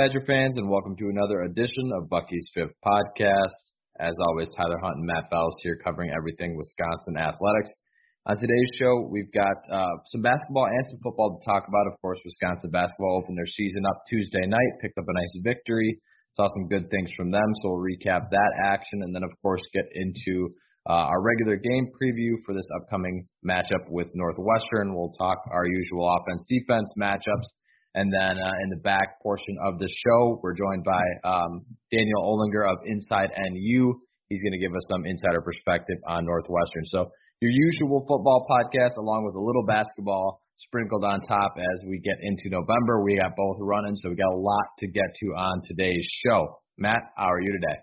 Badger fans, and welcome to another edition of Bucky's Fifth Podcast. As always, Tyler Hunt and Matt Bells here covering everything Wisconsin athletics. On today's show, we've got uh, some basketball and some football to talk about. Of course, Wisconsin basketball opened their season up Tuesday night, picked up a nice victory, saw some good things from them. So we'll recap that action, and then of course get into uh, our regular game preview for this upcoming matchup with Northwestern. We'll talk our usual offense defense matchups. And then uh, in the back portion of the show, we're joined by um, Daniel Olinger of Inside NU. He's going to give us some insider perspective on Northwestern. So your usual football podcast, along with a little basketball sprinkled on top as we get into November. We got both running, so we got a lot to get to on today's show. Matt, how are you today?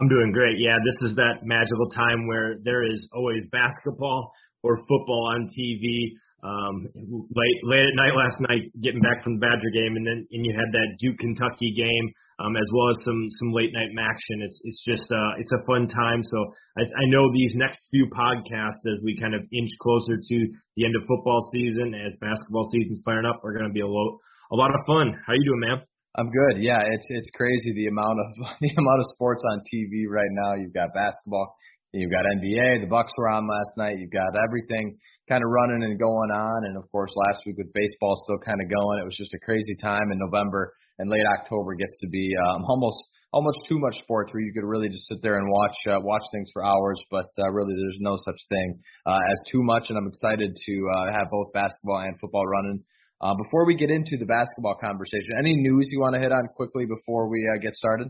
I'm doing great. Yeah, this is that magical time where there is always basketball or football on TV. Um, late late at night last night, getting back from the Badger game, and then and you had that Duke Kentucky game um, as well as some some late night action. It's it's just uh, it's a fun time. So I, I know these next few podcasts, as we kind of inch closer to the end of football season, as basketball season's firing up, are going to be a lot a lot of fun. How you doing, man? I'm good. Yeah, it's it's crazy the amount of the amount of sports on TV right now. You've got basketball, you've got NBA. The Bucks were on last night. You've got everything kind of running and going on. And of course, last week with baseball still kind of going, it was just a crazy time in November and late October gets to be um, almost almost too much sports where you could really just sit there and watch uh, watch things for hours. But uh, really, there's no such thing uh, as too much, and I'm excited to uh, have both basketball and football running. Uh, before we get into the basketball conversation, any news you want to hit on quickly before we uh, get started?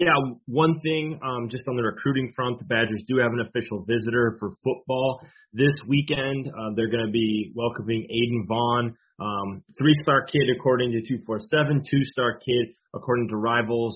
Yeah, one thing, um, just on the recruiting front, the Badgers do have an official visitor for football this weekend. Uh, they're going to be welcoming Aiden Vaughn, um, three-star kid according to 247, two-star kid according to Rivals,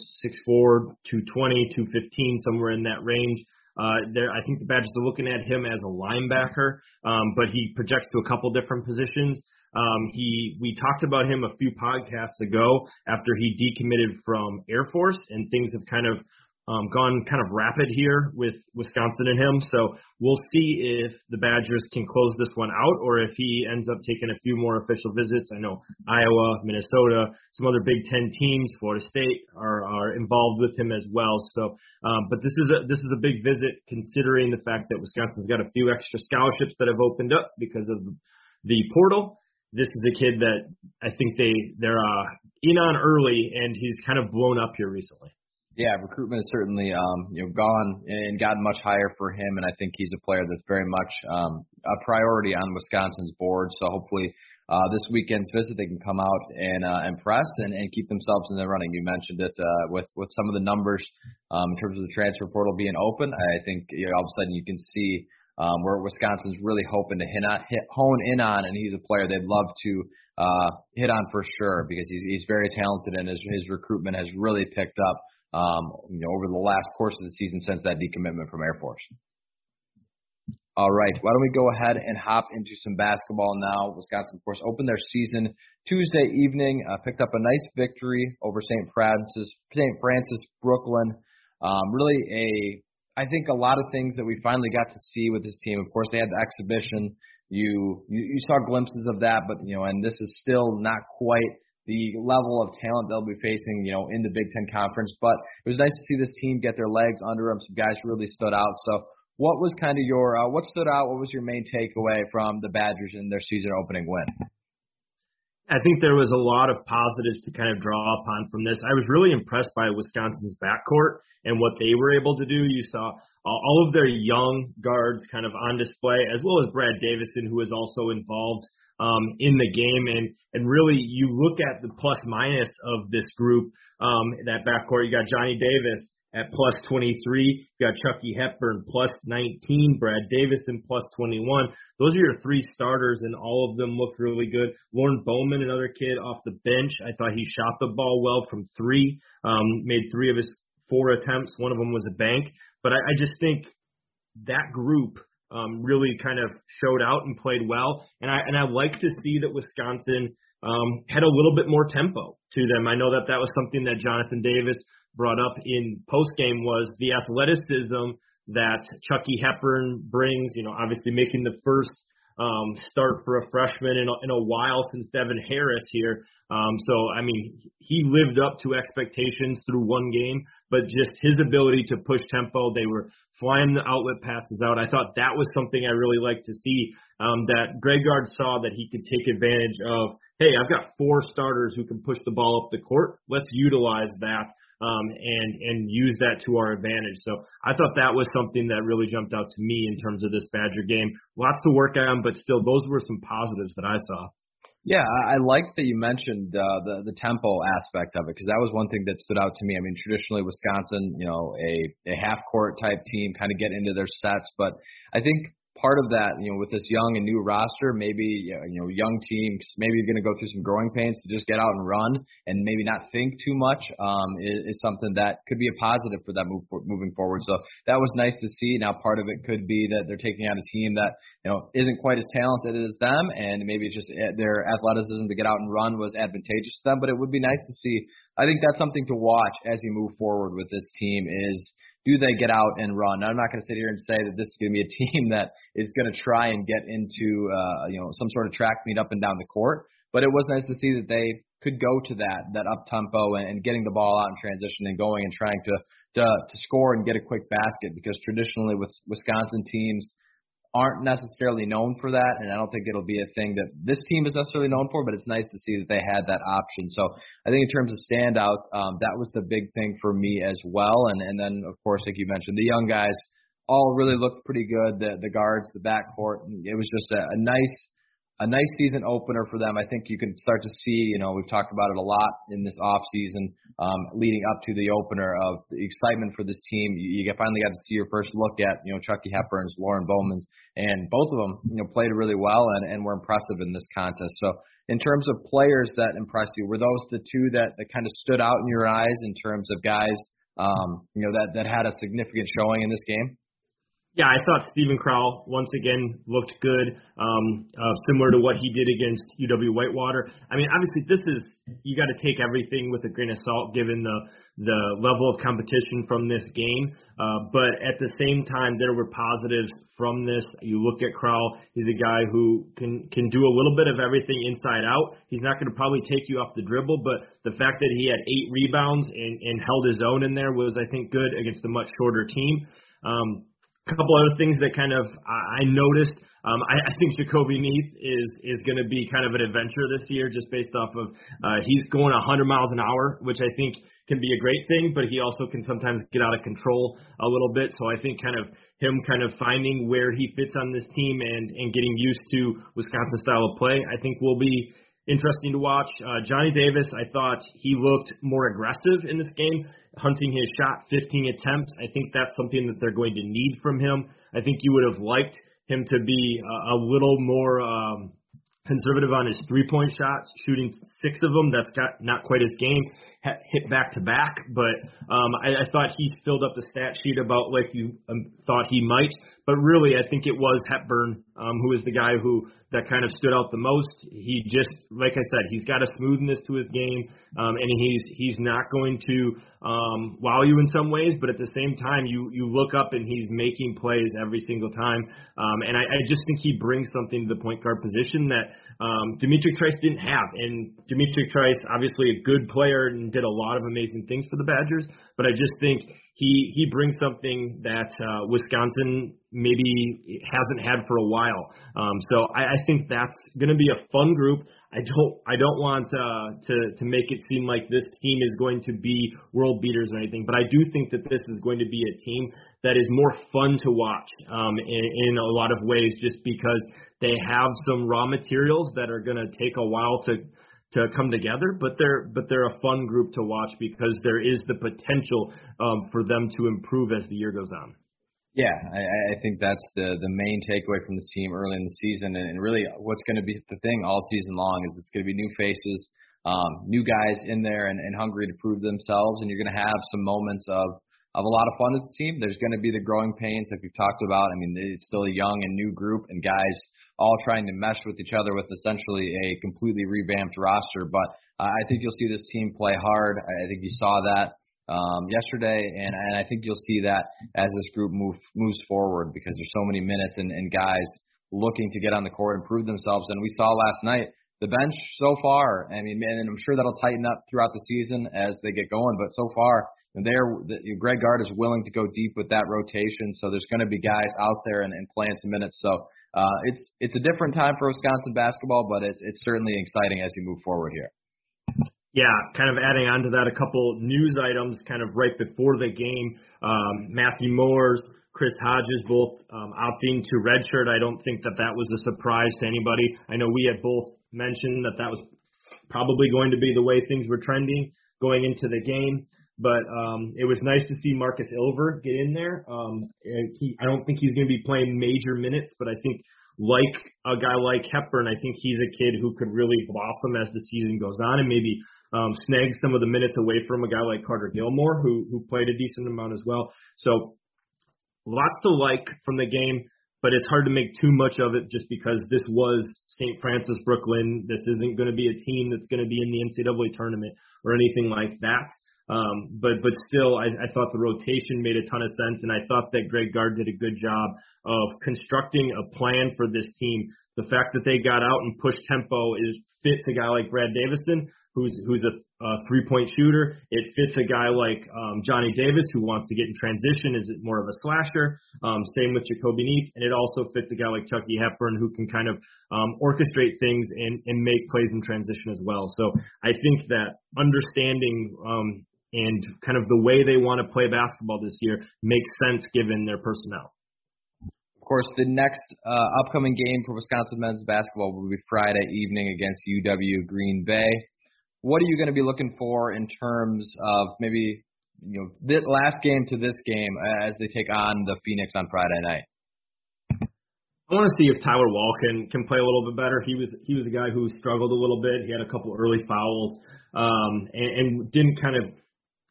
6'4", 220, 215, somewhere in that range. Uh, there, I think the Badgers are looking at him as a linebacker, um, but he projects to a couple different positions. Um, he, we talked about him a few podcasts ago after he decommitted from Air Force, and things have kind of um, gone kind of rapid here with Wisconsin and him. So we'll see if the Badgers can close this one out, or if he ends up taking a few more official visits. I know Iowa, Minnesota, some other Big Ten teams, Florida State are, are involved with him as well. So, um, but this is a this is a big visit considering the fact that Wisconsin's got a few extra scholarships that have opened up because of the portal this is a kid that I think they they're uh, in on early, and he's kind of blown up here recently. Yeah, recruitment has certainly um, you know gone and gotten much higher for him, and I think he's a player that's very much um, a priority on Wisconsin's board. So hopefully uh, this weekend's visit they can come out and uh, impress and, and keep themselves in the running. You mentioned it uh, with with some of the numbers um, in terms of the transfer portal being open. I think you know, all of a sudden you can see um, where Wisconsin's really hoping to hit on, hit, hone in on, and he's a player they'd love to uh, hit on for sure because he's he's very talented and his his recruitment has really picked up um, you know over the last course of the season since that decommitment from Air Force. All right, why don't we go ahead and hop into some basketball now? Wisconsin, of course, opened their season Tuesday evening, uh, picked up a nice victory over St. Francis, St. Francis Brooklyn. Um, really a I think a lot of things that we finally got to see with this team. Of course, they had the exhibition. You, you you saw glimpses of that, but you know, and this is still not quite the level of talent they'll be facing, you know, in the Big Ten Conference. But it was nice to see this team get their legs under them. Some guys really stood out. So, what was kind of your uh, what stood out? What was your main takeaway from the Badgers in their season opening win? I think there was a lot of positives to kind of draw upon from this. I was really impressed by Wisconsin's backcourt and what they were able to do. You saw all of their young guards kind of on display, as well as Brad Davison, who was also involved um, in the game. And and really, you look at the plus minus of this group, um, that backcourt. You got Johnny Davis at plus 23. You got Chucky Hepburn plus 19. Brad Davison plus 21. Those are your three starters, and all of them looked really good. Lorne Bowman, another kid off the bench. I thought he shot the ball well from three. Um, made three of his four attempts. One of them was a bank. But I, I just think that group um, really kind of showed out and played well. And I and I like to see that Wisconsin um, had a little bit more tempo to them. I know that that was something that Jonathan Davis brought up in post game was the athleticism that Chucky Hepburn brings. You know, obviously making the first um, start for a freshman in a, in a while since Devin Harris here. Um, so, I mean, he lived up to expectations through one game, but just his ability to push tempo, they were flying the outlet passes out. I thought that was something I really liked to see. Um, that Greg Gard saw that he could take advantage of. Hey, I've got four starters who can push the ball up the court. Let's utilize that um, and and use that to our advantage. So I thought that was something that really jumped out to me in terms of this Badger game. Lots to work on, but still, those were some positives that I saw. Yeah, I like that you mentioned uh, the the tempo aspect of it because that was one thing that stood out to me. I mean, traditionally Wisconsin, you know, a a half court type team kind of get into their sets, but I think part of that, you know, with this young and new roster, maybe you know, young teams, maybe you're going to go through some growing pains to just get out and run and maybe not think too much um, is, is something that could be a positive for them move, moving forward. So that was nice to see. Now, part of it could be that they're taking on a team that you know isn't quite as talented as them, and maybe just eh, their athleticism to get out and run was advantageous to them. But it would be nice to see. I think that's something to watch as you move forward with this team. Is do they get out and run? Now, I'm not going to sit here and say that this is going to be a team that is going to try and get into uh, you know some sort of track meet up and down the court, but it was nice to see that they could go to that that up tempo and, and getting the ball out in transition and going and trying to to to score and get a quick basket because traditionally with Wisconsin teams aren't necessarily known for that, and I don't think it'll be a thing that this team is necessarily known for. But it's nice to see that they had that option. So I think in terms of standouts, um, that was the big thing for me as well. And and then of course, like you mentioned, the young guys all really looked pretty good. The the guards, the backcourt, it was just a, a nice a nice season opener for them. I think you can start to see, you know, we've talked about it a lot in this off season, um, leading up to the opener of the excitement for this team. You, you finally got to see your first look at, you know, Chucky Hepburn's, Lorne Bowman's, and both of them, you know, played really well and, and were impressive in this contest. So in terms of players that impressed you, were those the two that, that kind of stood out in your eyes in terms of guys, um, you know, that, that had a significant showing in this game? Yeah, I thought Steven Crowl once again looked good, um, uh, similar to what he did against UW Whitewater. I mean, obviously, this is you got to take everything with a grain of salt, given the the level of competition from this game. Uh, but at the same time, there were positives from this. You look at Crowl; he's a guy who can can do a little bit of everything inside out. He's not going to probably take you off the dribble, but the fact that he had eight rebounds and, and held his own in there was, I think, good against a much shorter team. Um, couple other things that kind of I noticed. Um, I, I think Jahcobi Neath is is going to be kind of an adventure this year, just based off of uh, he's going 100 miles an hour, which I think can be a great thing, but he also can sometimes get out of control a little bit. So I think kind of him kind of finding where he fits on this team and and getting used to Wisconsin style of play, I think will be interesting to watch. Uh, Johnny Davis, I thought he looked more aggressive in this game, hunting his shot, 15 attempts. I think that's something that they're going to need from him. I think you would have liked him to be a, a little more um, conservative on his three-point shots, shooting six of them. That's got not quite his game. Hit back to back, but um, I, I thought he filled up the stat sheet about like you um, thought he might. But really, I think it was Hepburn um, who is the guy who that kind of stood out the most. He just, like I said, he's got a smoothness to his game, um, and he's he's not going to um, wow you in some ways, but at the same time, you you look up and he's making plays every single time, um, and I, I just think he brings something to the point guard position that um, D'Mitrik Trice didn't have, and D'Mitrik Trice, obviously a good player and did a lot of amazing things for the Badgers, but I just think he he brings something that uh, Wisconsin maybe hasn't had for a while. Um, so I, I think that's going to be a fun group. I don't I don't want uh, to to make it seem like this team is going to be world beaters or anything, but I do think that this is going to be a team that is more fun to watch um, in, in a lot of ways, just because they have some raw materials that are going to take a while to to come together, but they're but they're a fun group to watch because there is the potential um, for them to improve as the year goes on. Yeah, I, I think that's the the main takeaway from this team early in the season, and, and really what's going to be the thing all season long is it's going to be new faces, um, new guys in there, and, and hungry to prove themselves, and you're going to have some moments of of a lot of fun with the team. There's going to be the growing pains like we've talked about. I mean, it's still a young and new group, and guys all trying to mesh with each other with essentially a completely revamped roster. But uh, I think you'll see this team play hard. I think you saw that um, yesterday, and, and I think you'll see that as this group move, moves forward because there's so many minutes and, and guys looking to get on the court and prove themselves. And we saw last night the bench so far. I mean, and I'm sure that'll tighten up throughout the season as they get going. But so far, there, the, Greg Gard is willing to go deep with that rotation. So there's going to be guys out there and, and playing some minutes. So uh, it's it's a different time for Wisconsin basketball, but it's it's certainly exciting as you move forward here. Yeah, kind of adding on to that, a couple news items kind of right before the game. Um, Matthew Mors, Chris Hodges both um, opting to redshirt. I don't think that that was a surprise to anybody. I know we had both mentioned that that was probably going to be the way things were trending going into the game. But um, it was nice to see Markus Ilver get in there. Um, and he, I don't think he's going to be playing major minutes, but I think like a guy like Hepburn, I think he's a kid who could really blossom as the season goes on and maybe um, snag some of the minutes away from a guy like Carter Gilmore, who who played a decent amount as well. So lots to like from the game, but it's hard to make too much of it just because this was St. Francis Brooklyn. This isn't going to be a team that's going to be in the NCAA tournament or anything like that. Um, but but still, I, I thought the rotation made a ton of sense, and I thought that Greg Gard did a good job of constructing a plan for this team. The fact that they got out and pushed tempo is fits a guy like Brad Davison, who's who's a, a three point shooter. It fits a guy like um, Johnny Davis, who wants to get in transition, is it more of a slasher. Um, same with Jahcobi Neath, and it also fits a guy like Chucky Hepburn, who can kind of um, orchestrate things and and make plays in transition as well. So I think that understanding um, and kind of the way they want to play basketball this year makes sense given their personnel. Of course, the next uh, upcoming game for Wisconsin men's basketball will be Friday evening against UW Green Bay. What are you going to be looking for in terms of maybe you know the last game to this game as they take on the Phoenix on Friday night? I want to see if Tyler Wahl can can play a little bit better. He was he was a guy who struggled a little bit. He had a couple early fouls um, and, and didn't kind of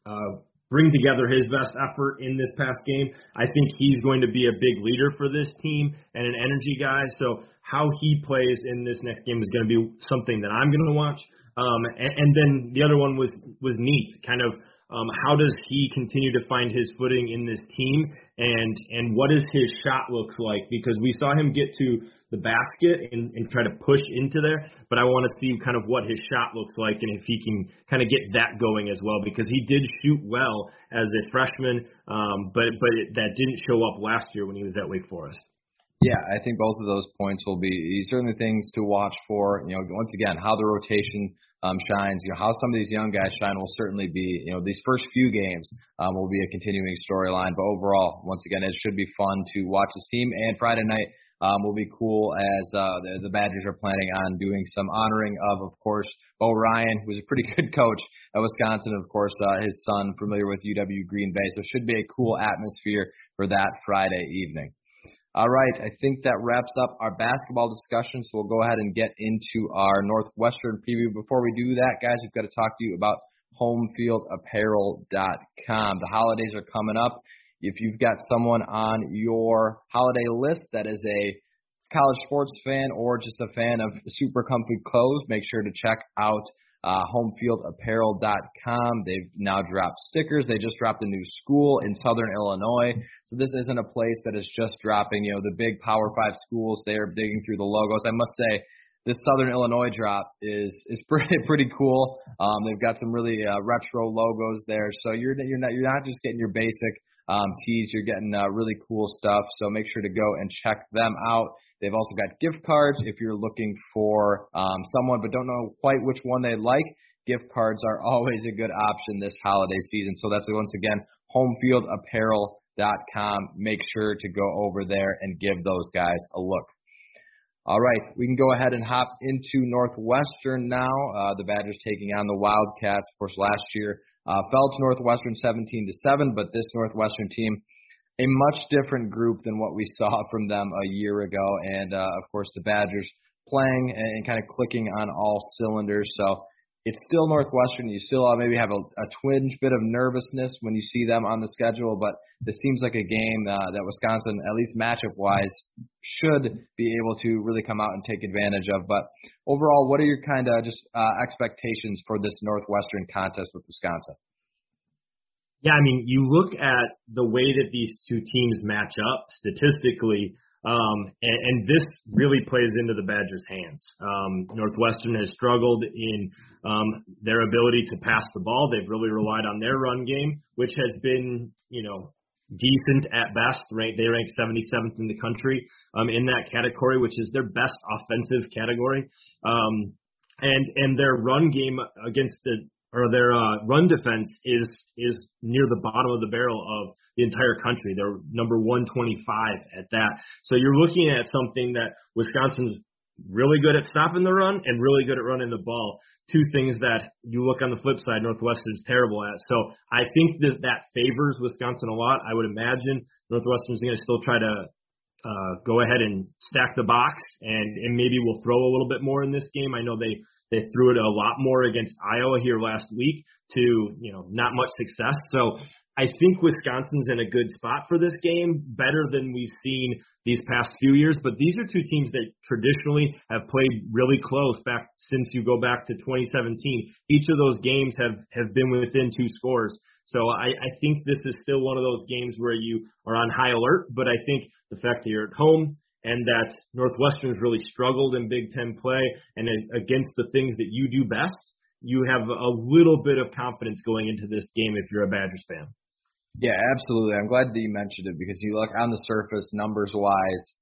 uh, bring together his best effort in this past game. I think he's going to be a big leader for this team and an energy guy. So how he plays in this next game is going to be something that I'm going to watch. Um, and, and then the other one was was Neath, kind of um, how does he continue to find his footing in this team, and and what does his shot looks like? Because we saw him get to the basket and, and try to push into there, but I want to see kind of what his shot looks like and if he can kind of get that going as well. Because he did shoot well as a freshman, um, but but it, that didn't show up last year when he was at Wake Forest. Yeah, I think both of those points will be certainly things to watch for. You know, once again, how the rotation um, shines. You know, how some of these young guys shine will certainly be. You know, these first few games um, will be a continuing storyline. But overall, once again, it should be fun to watch this team. And Friday night um, will be cool as uh, the, the Badgers are planning on doing some honoring of, of course, Bo Ryan, who's a pretty good coach at Wisconsin. Of course, uh, his son, familiar with UW Green Bay. So it should be a cool atmosphere for that Friday evening. All right, I think that wraps up our basketball discussion. So we'll go ahead and get into our Northwestern preview. Before we do that, guys, we've got to talk to you about homefieldapparel.com. The holidays are coming up. If you've got someone on your holiday list that is a college sports fan or just a fan of super comfy clothes, make sure to check out uh, homefieldapparel.com. They've now dropped stickers. They just dropped a new school in Southern Illinois. So this isn't a place that is just dropping, you know, the big Power Five schools. They're digging through the logos. I must say, this Southern Illinois drop is is pretty pretty cool. Um, they've got some really uh, retro logos there, so you're you're not you're not just getting your basic um, tees, you're getting uh, really cool stuff. So make sure to go and check them out. They've also got gift cards if you're looking for um, someone but don't know quite which one they like. Gift cards are always a good option this holiday season. So that's once again homefieldapparel.com. Make sure to go over there and give those guys a look. All right, we can go ahead and hop into Northwestern now. Uh, the Badgers taking on the Wildcats. Of course, last year uh, fell to Northwestern 17 to seven, but this Northwestern team, a much different group than what we saw from them a year ago, and uh, of course the Badgers playing and and kind of clicking on all cylinders. So it's still Northwestern. You still maybe have a, a twinge bit of nervousness when you see them on the schedule, but this seems like a game uh, that Wisconsin, at least matchup wise, should be able to really come out and take advantage of. But overall, what are your kind of just uh, expectations for this Northwestern contest with Wisconsin? Yeah, I mean, you look at the way that these two teams match up statistically. Um, and, and this really plays into the Badgers' hands. Um, Northwestern has struggled in um, their ability to pass the ball. They've really relied on their run game, which has been, you know, decent at best. Right, they rank 77th in the country um, in that category, which is their best offensive category. Um, and and their run game against the or their uh, run defense is is near the bottom of the barrel of the entire country. They're number 125 at that. So you're looking at something that Wisconsin's really good at stopping the run and really good at running the ball. Two things that you look on the flip side, Northwestern's terrible at. So I think that that favors Wisconsin a lot. I would imagine Northwestern's going to still try to uh, go ahead and stack the box, and and maybe we'll throw a little bit more in this game. I know they they threw it a lot more against Iowa here last week to, you know, not much success. So I think Wisconsin's in a good spot for this game, better than we've seen these past few years. But these are two teams that traditionally have played really close back since you go back to 2017. Each of those games have have been within two scores. So I, I think this is still one of those games where you are on high alert. But I think the fact that you're at home, and that Northwestern's really struggled in Big Ten play and against the things that you do best, you have a little bit of confidence going into this game if you're a Badgers fan. Yeah, absolutely. I'm glad that you mentioned it because you look on the surface, numbers wise,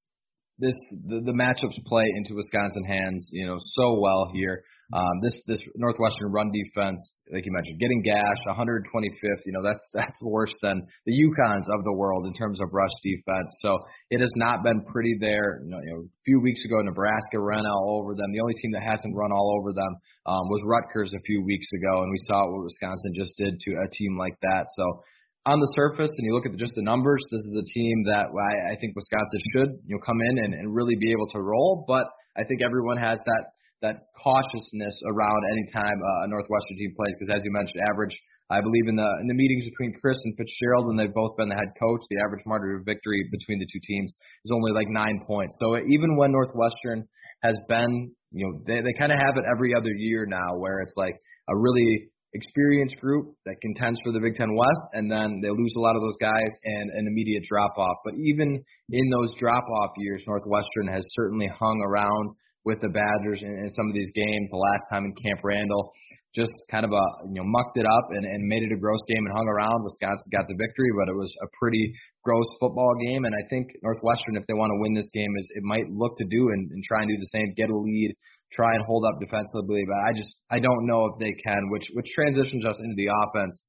this the, the matchups play into Wisconsin hands, you know, so well here. Um, this this Northwestern run defense, like you mentioned, getting gashed, 125th. You know that's that's worse than the UConns of the world in terms of rush defense. So it has not been pretty there. You know, you know a few weeks ago, Nebraska ran all over them. The only team that hasn't run all over them um, was Rutgers a few weeks ago, and we saw what Wisconsin just did to a team like that. So on the surface, and you look at just the numbers, this is a team that I, I think Wisconsin should you know come in and, and really be able to roll. But I think everyone has that that cautiousness around any time uh, a Northwestern team plays because, as you mentioned, average. I believe in the in the meetings between Chryst and Fitzgerald, and they've both been the head coach. The average margin of victory between the two teams is only like nine points. So even when Northwestern has been, you know, they they kind of have it every other year now, where it's like a really experienced group that contends for the Big Ten West, and then they lose a lot of those guys and an immediate drop off. But even in those drop off years, Northwestern has certainly hung around with the Badgers in, in some of these games. The last time in Camp Randall, just kind of a you know mucked it up and, and made it a gross game and hung around. Wisconsin got the victory, but it was a pretty gross football game. And I think Northwestern, if they want to win this game, is it might look to do and, and try and do the same, get a lead, try and hold up defensively. But I just I don't know if they can, which which transitions us into the offense.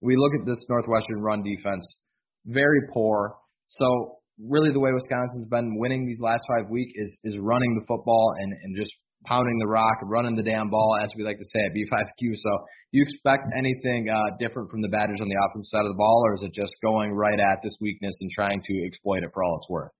We look at this Northwestern run defense, very poor. So really the way Wisconsin's been winning these last five weeks is is running the football and and just pounding the rock, running the damn ball, as we like to say at B5Q. So, you expect anything uh, different from the Badgers on the offensive side of the ball, or is it just going right at this weakness and trying to exploit it for all it's worth?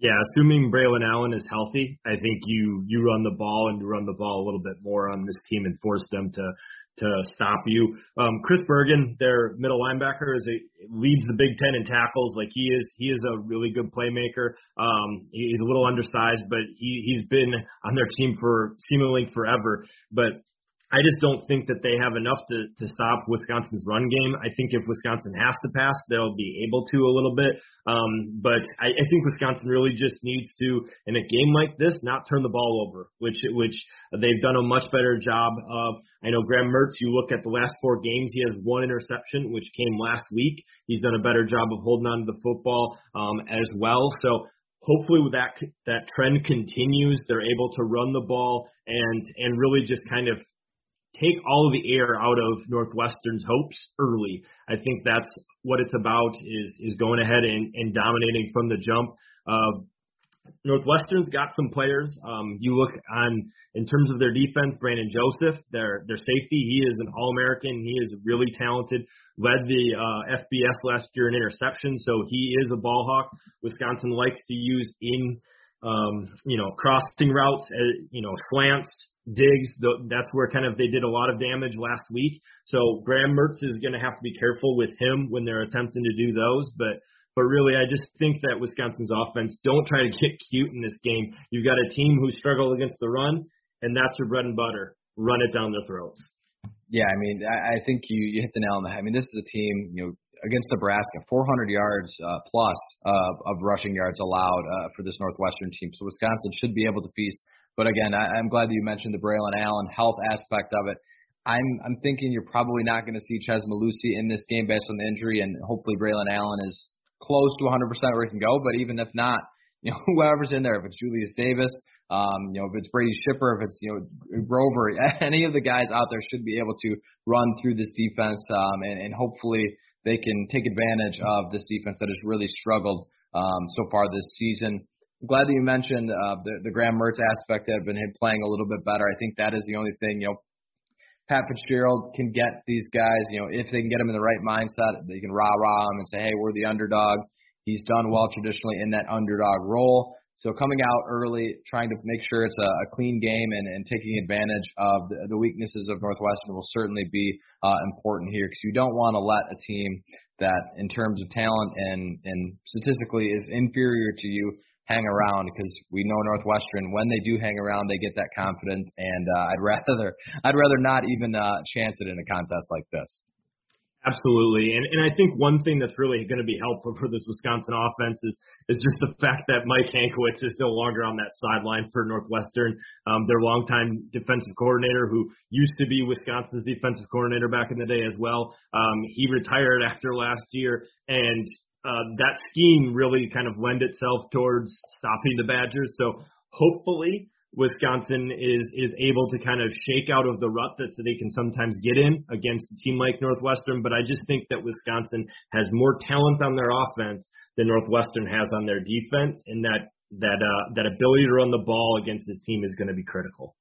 Yeah, assuming Braylon Allen is healthy, I think you you run the ball and you run the ball a little bit more on this team and force them to to stop you. Um, Chris Bergin, their middle linebacker, is a, leads the Big Ten in tackles. Like he is, he is a really good playmaker. Um, he's a little undersized, but he he's been on their team for seemingly forever. But I just don't think that they have enough to, to stop Wisconsin's run game. I think if Wisconsin has to pass, they'll be able to a little bit. Um, but I, I think Wisconsin really just needs to, in a game like this, not turn the ball over, which which they've done a much better job of. I know Graham Mertz. You look at the last four games, he has one interception, which came last week. He's done a better job of holding on to the football um, as well. So hopefully that that trend continues. They're able to run the ball and and really just kind of take all of the air out of Northwestern's hopes early. I think that's what it's about is is going ahead and, and dominating from the jump. Uh, Northwestern's got some players. Um, you look on in terms of their defense, Brandon Joseph, their their safety, he is an All American. He is really talented. Led the uh, FBS last year in interceptions, so he is a ball hawk. Wisconsin likes to use in um, you know crossing routes, uh, you know slants, digs, that's where kind of they did a lot of damage last week. So Graham Mertz is going to have to be careful with him when they're attempting to do those. But but really, I just think that Wisconsin's offense don't try to get cute in this game. You've got a team who struggle against the run, and that's your bread and butter. Run it down their throats. Yeah, I mean, I, I think you you hit the nail on the head. I mean, this is a team, you know, against Nebraska, 400 yards uh, plus uh, of rushing yards allowed uh, for this Northwestern team. So Wisconsin should be able to feast but again, I, I'm glad that you mentioned the Braylon Allen health aspect of it. I'm I'm thinking you're probably not going to see Chez Mellusi in this game based on the injury, and hopefully Braylon Allen is close to 100% where he can go. But even if not, you know whoever's in there, if it's Julius Davis, um, you know if it's Brady Schipper, if it's you know Grover, any of the guys out there should be able to run through this defense, um, and, and hopefully they can take advantage of this defense that has really struggled um, so far this season. I'm glad that you mentioned uh, the, the Graham Mertz aspect of been playing a little bit better. I think that is the only thing, you know, Pat Fitzgerald can get these guys, you know, if they can get them in the right mindset, they can rah rah them and say, hey, we're the underdog. He's done well traditionally in that underdog role. So coming out early, trying to make sure it's a, a clean game and, and taking advantage of the, the weaknesses of Northwestern will certainly be uh, important here because you don't want to let a team that, in terms of talent and, and statistically, is inferior to you hang around because we know Northwestern when they do hang around they get that confidence and uh, I'd rather I'd rather not even uh, chance it in a contest like this. Absolutely, and and I think one thing that's really going to be helpful for this Wisconsin offense is is just the fact that Mike Hankwitz is no longer on that sideline for Northwestern. Um, their longtime defensive coordinator, who used to be Wisconsin's defensive coordinator back in the day as well, um, he retired after last year, and uh, that scheme really kind of lend itself towards stopping the Badgers. So hopefully Wisconsin is is able to kind of shake out of the rut that they can sometimes get in against a team like Northwestern. But I just think that Wisconsin has more talent on their offense than Northwestern has on their defense, and that that uh, that ability to run the ball against this team is going to be critical.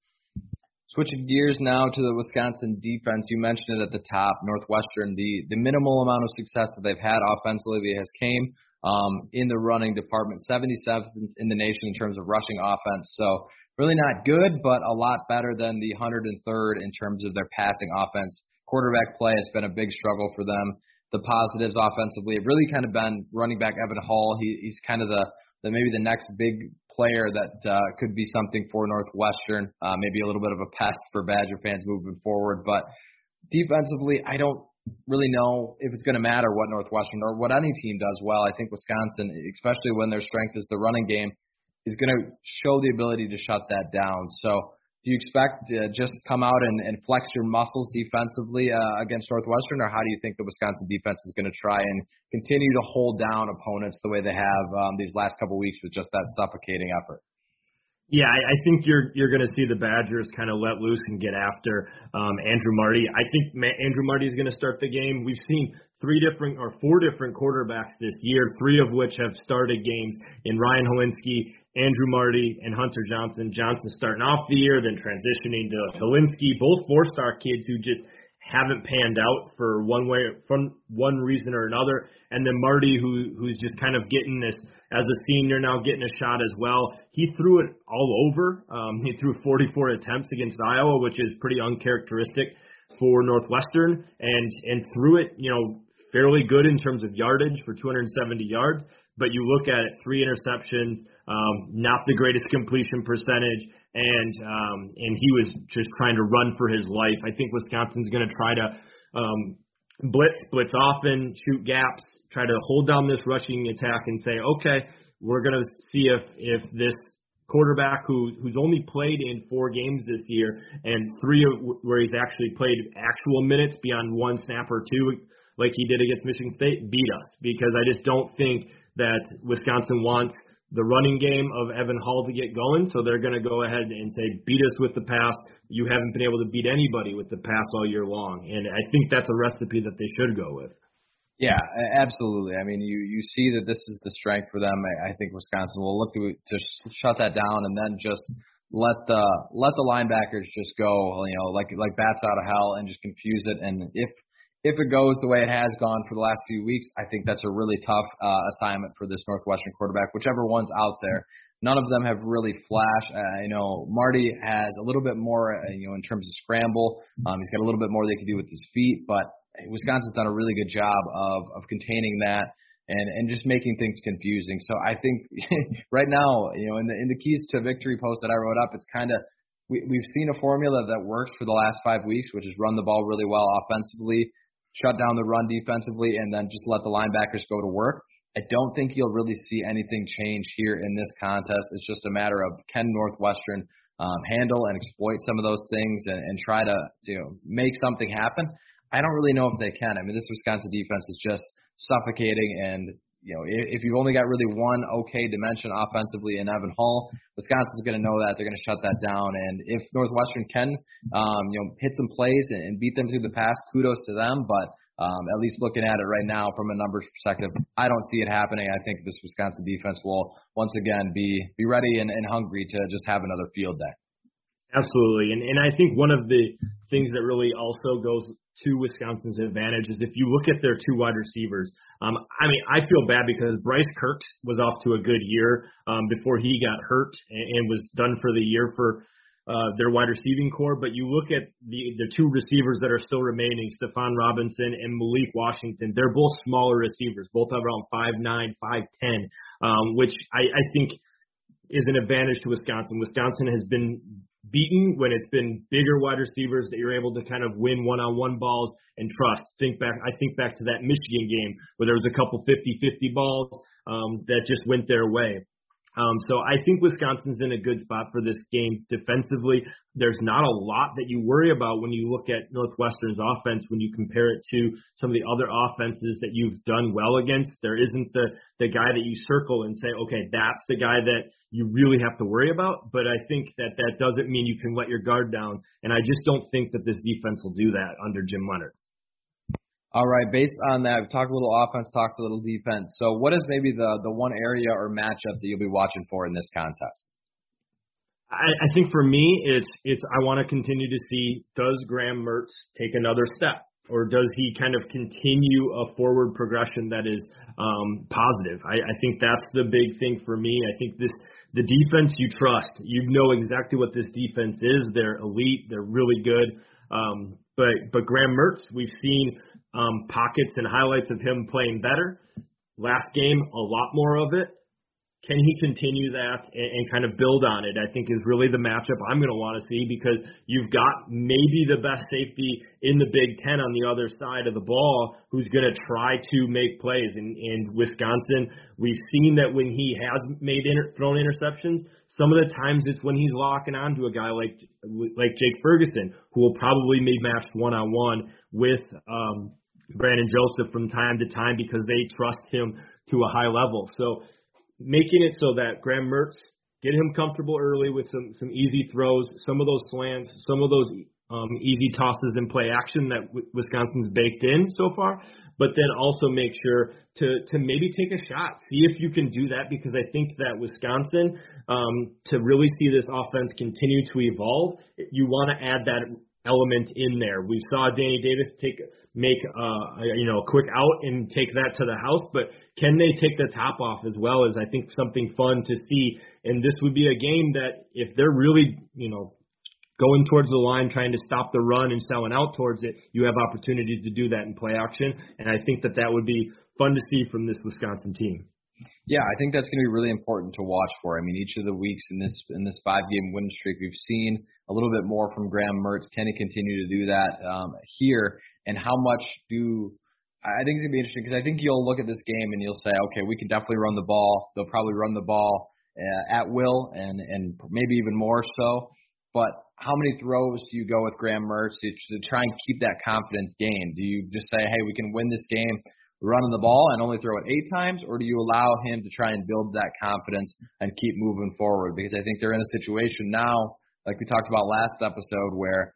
Switching gears now to the Wisconsin defense, you mentioned it at the top. Northwestern, the the minimal amount of success that they've had offensively has came um, in the running department, 77th in the nation in terms of rushing offense. So really not good, but a lot better than the 103rd in terms of their passing offense. Quarterback play has been a big struggle for them. The positives offensively have really kind of been running back Evan Hull. He, he's kind of the the maybe the next big player that uh, could be something for Northwestern. Uh, maybe a little bit of a pest for Badger fans moving forward. But defensively, I don't really know if it's going to matter what Northwestern or what any team does well. I think Wisconsin, especially when their strength is the running game, is going to show the ability to shut that down. So do you expect to just come out and, and flex your muscles defensively uh, against Northwestern, or how do you think the Wisconsin defense is going to try and continue to hold down opponents the way they have um, these last couple weeks with just that suffocating effort? Yeah, I, I think you're you're going to see the Badgers kind of let loose and get after um, Andrew Marty. I think Ma- Andrew Marty is going to start the game. We've seen three different or four different quarterbacks this year, three of which have started games in Ryan Hilinski Andrew Marty and Hunter Johnson. Johnson starting off the year, then transitioning to Hilinski, both four-star kids who just haven't panned out for one way, from one reason or another. And then Marty, who who's just kind of getting this as a senior now, getting a shot as well. He threw it all over. Um, he threw 44 attempts against Iowa, which is pretty uncharacteristic for Northwestern, and and threw it, you know, fairly good in terms of yardage for 270 yards but you look at it, three interceptions, um, not the greatest completion percentage, and um, and he was just trying to run for his life. I think Wisconsin's going to try to um, blitz, blitz often, shoot gaps, try to hold down this rushing attack, and say, okay, we're going to see if if this quarterback who who's only played in four games this year and three where he's actually played actual minutes beyond one snap or two like he did against Michigan State beat us because I just don't think that Wisconsin wants the running game of Evan Hull to get going, so they're going to go ahead and say, beat us with the pass. You haven't been able to beat anybody with the pass all year long, and I think that's a recipe that they should go with. Yeah, absolutely. I mean, you you see that this is the strength for them. I, I think Wisconsin will look to to shut that down and then just let the let the linebackers just go, you know, like like bats out of hell and just confuse it. And if if it goes the way it has gone for the last few weeks, I think that's a really tough uh, assignment for this Northwestern quarterback, whichever one's out there. None of them have really flashed. Uh, you know, Marty has a little bit more, uh, you know, in terms of scramble. Um, he's got a little bit more they can do with his feet, but Wisconsin's done a really good job of of containing that and and just making things confusing. So I think right now, you know, in the in the keys to victory post that I wrote up, it's kind of we, we've seen a formula that works for the last five weeks, which is run the ball really well offensively, shut down the run defensively, and then just let the linebackers go to work. I don't think you'll really see anything change here in this contest. It's just a matter of can Northwestern um, handle and exploit some of those things and, and try to you know make something happen. I don't really know if they can. I mean, this Wisconsin defense is just suffocating, and you know, if, you've only got really one okay dimension offensively in Evan Hull, Wisconsin's going to know that they're going to shut that down. And if Northwestern can, um, you know, hit some plays and, and beat them through the pass, kudos to them. But um, at least looking at it right now from a numbers perspective, I don't see it happening. I think this Wisconsin defense will once again be be ready and, and hungry to just have another field day. Absolutely, and and I think one of the things that really also goes to Wisconsin's advantage is if you look at their two wide receivers. Um, I mean, I feel bad because Bryce Kirtz was off to a good year um, before he got hurt and, and was done for the year for uh, their wide receiving core. But you look at the the two receivers that are still remaining, Stephon Robinson and Malik Washington. They're both smaller receivers, both around five nine, five ten, um, which I, I think is an advantage to Wisconsin. Wisconsin has been beaten when it's been bigger wide receivers that you're able to kind of win one-on-one balls and trust. Think back, I think back to that Michigan game where there was a couple 50-50 balls um, that just went their way. Um, so I think Wisconsin's in a good spot for this game defensively. There's not a lot that you worry about when you look at Northwestern's offense when you compare it to some of the other offenses that you've done well against. There isn't the the guy that you circle and say, okay, that's the guy that you really have to worry about. But I think that that doesn't mean you can let your guard down. And I just don't think that this defense will do that under Jim Leonhard. All right. Based on that, we've talked a little offense, talked a little defense. So, what is maybe the the one area or matchup that you'll be watching for in this contest? I, I think for me, it's it's I want to continue to see does Graham Mertz take another step, or does he kind of continue a forward progression that is um, positive? I, I think that's the big thing for me. I think this the defense you trust. You know exactly what this defense is. They're elite. They're really good. Um, but but Graham Mertz, we've seen um, pockets and highlights of him playing better. Last game, a lot more of it. Can he continue that and, and kind of build on it? I think is really the matchup I'm going to want to see because you've got maybe the best safety in the Big Ten on the other side of the ball who's going to try to make plays. In, in Wisconsin, we've seen that when he has made inter, thrown interceptions, some of the times it's when he's locking onto a guy like like Jake Ferguson, who will probably be matched one on one with um, Brandon Joseph from time to time because they trust him to a high level. So making it so that Graham Mertz get him comfortable early with some some easy throws, some of those slants, some of those um, easy tosses and play action that Wisconsin's baked in so far, but then also make sure to to maybe take a shot, see if you can do that because I think that Wisconsin um, to really see this offense continue to evolve, you want to add that element in there. We saw Danny Davis take make uh you know a quick out and take that to the house, but can they take the top off as well as I think something fun to see. And this would be a game that if they're really you know going towards the line, trying to stop the run and selling out towards it, you have opportunities to do that in play action. And I think that that would be fun to see from this Wisconsin team. Yeah, I think that's going to be really important to watch for. I mean, each of the weeks in this in this five game win streak, we've seen a little bit more from Graham Mertz. Can he continue to do that um, here? And how much do I think it's gonna be interesting because I think you'll look at this game and you'll say, okay, we can definitely run the ball. They'll probably run the ball uh, at will and and maybe even more so. But how many throws do you go with Graham Mertz to, to try and keep that confidence gained? Do you just say, hey, we can win this game running the ball and only throw it eight times, or do you allow him to try and build that confidence and keep moving forward? Because I think they're in a situation now, like we talked about last episode, where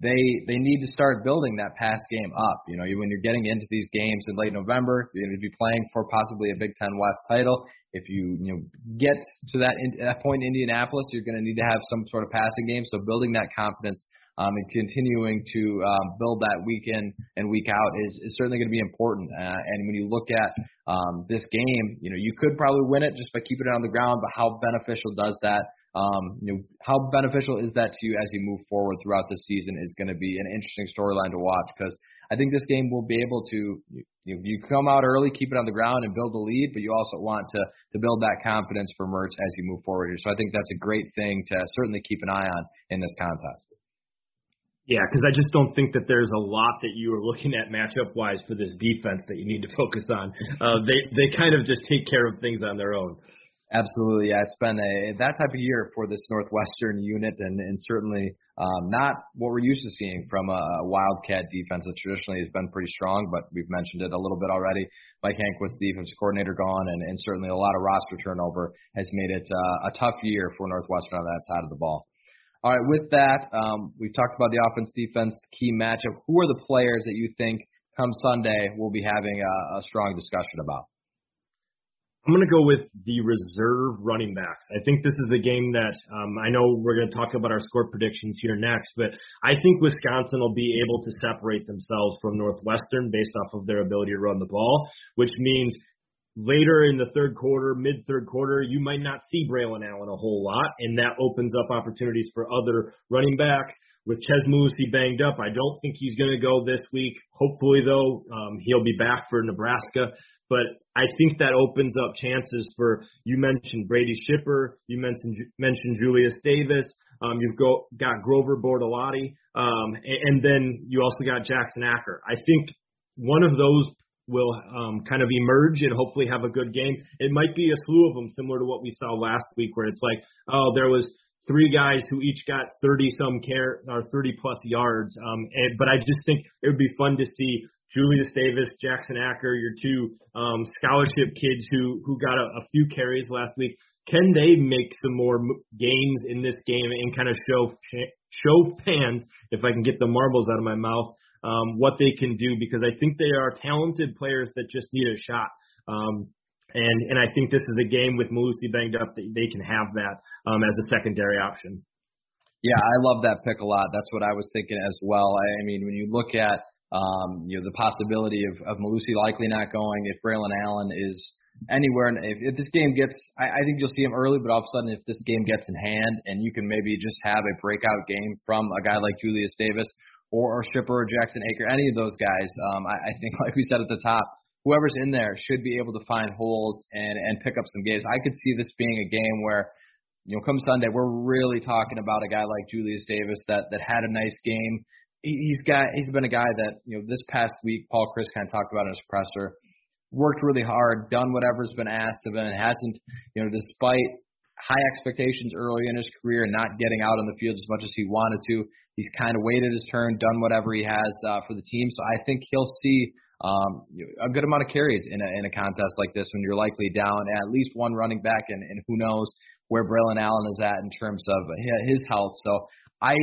they they need to start building that pass game up. You know, when you're getting into these games in late November, you're going to be playing for possibly a Big Ten West title. If you you know get to that, in, that point in Indianapolis, you're going to need to have some sort of passing game. So building that confidence um, and continuing to um, build that week in and week out is, is certainly going to be important. Uh, and when you look at um, this game, you know, you could probably win it just by keeping it on the ground, but how beneficial does that? Um, you know, how beneficial is that to you as you move forward throughout the season is going to be an interesting storyline to watch because I think this game will be able to you, you come out early, keep it on the ground, and build the lead, but you also want to to build that confidence for Mertz as you move forward here. So I think that's a great thing to certainly keep an eye on in this contest. Yeah, because I just don't think that there's a lot that you are looking at matchup wise for this defense that you need to focus on. Uh, they they kind of just take care of things on their own. Absolutely, yeah. It's been a that type of year for this Northwestern unit, and and certainly um, not what we're used to seeing from a, Wildcat defense that traditionally has been pretty strong. But we've mentioned it a little bit already. Mike Hankwitz, defense coordinator, gone, and, and certainly a lot of roster turnover has made it uh, a tough year for Northwestern on that side of the ball. All right, with that, um, we've talked about the offense, defense, the key matchup. Who are the players that you think come Sunday we'll be having a, a strong discussion about? I'm going to go with the reserve running backs. I think this is the game that um, I know we're going to talk about our score predictions here next, but I think Wisconsin will be able to separate themselves from Northwestern based off of their ability to run the ball, which means later in the third quarter, mid third quarter, you might not see Braylon Allen a whole lot, and that opens up opportunities for other running backs. With Mellusi banged up, I don't think he's going to go this week. Hopefully, though, um, he'll be back for Nebraska. But I think that opens up chances for you mentioned Brady Schipper, you mentioned mentioned Julius Davis. Um, you've go, got Grover Bortolotti, um, and, and then you also got Jackson Acker. I think one of those will um, kind of emerge and hopefully have a good game. It might be a slew of them, similar to what we saw last week, where it's like, oh, there was three guys who each got 30 some care or 30 plus yards. Um, and, but I just think it would be fun to see Julius Davis, Jackson Acker, your two um, scholarship kids who who got a, a few carries last week. Can they make some more games in this game and kind of show show fans, if I can get the marbles out of my mouth, um, what they can do because I think they are talented players that just need a shot. Um, and and I think this is a game with Mellusi banged up that they can have that um, as a secondary option. Yeah, I love that pick a lot. That's what I was thinking as well. I, I mean, when you look at um, you know the possibility of, of Mellusi likely not going, if Braylon Allen is anywhere, and if, if this game gets, I, I think you'll see him early, but all of a sudden, if this game gets in hand and you can maybe just have a breakout game from a guy like Julius Davis or, or Schipper or Jackson Acker, any of those guys, um, I, I think, like we said at the top, whoever's in there should be able to find holes and and pick up some games. I could see this being a game where, you know, come Sunday, we're really talking about a guy like Julius Davis that that had a nice game. He's got he's been a guy that you know this past week Paul Chryst kind of talked about in his presser, worked really hard, done whatever's been asked of him, hasn't you know despite high expectations early in his career and not getting out on the field as much as he wanted to. He's kind of waited his turn, done whatever he has uh, for the team. So I think he'll see um, a good amount of carries in a, in a contest like this when you're likely down at least one running back, and, and who knows where Braylon Allen is at in terms of his health. So I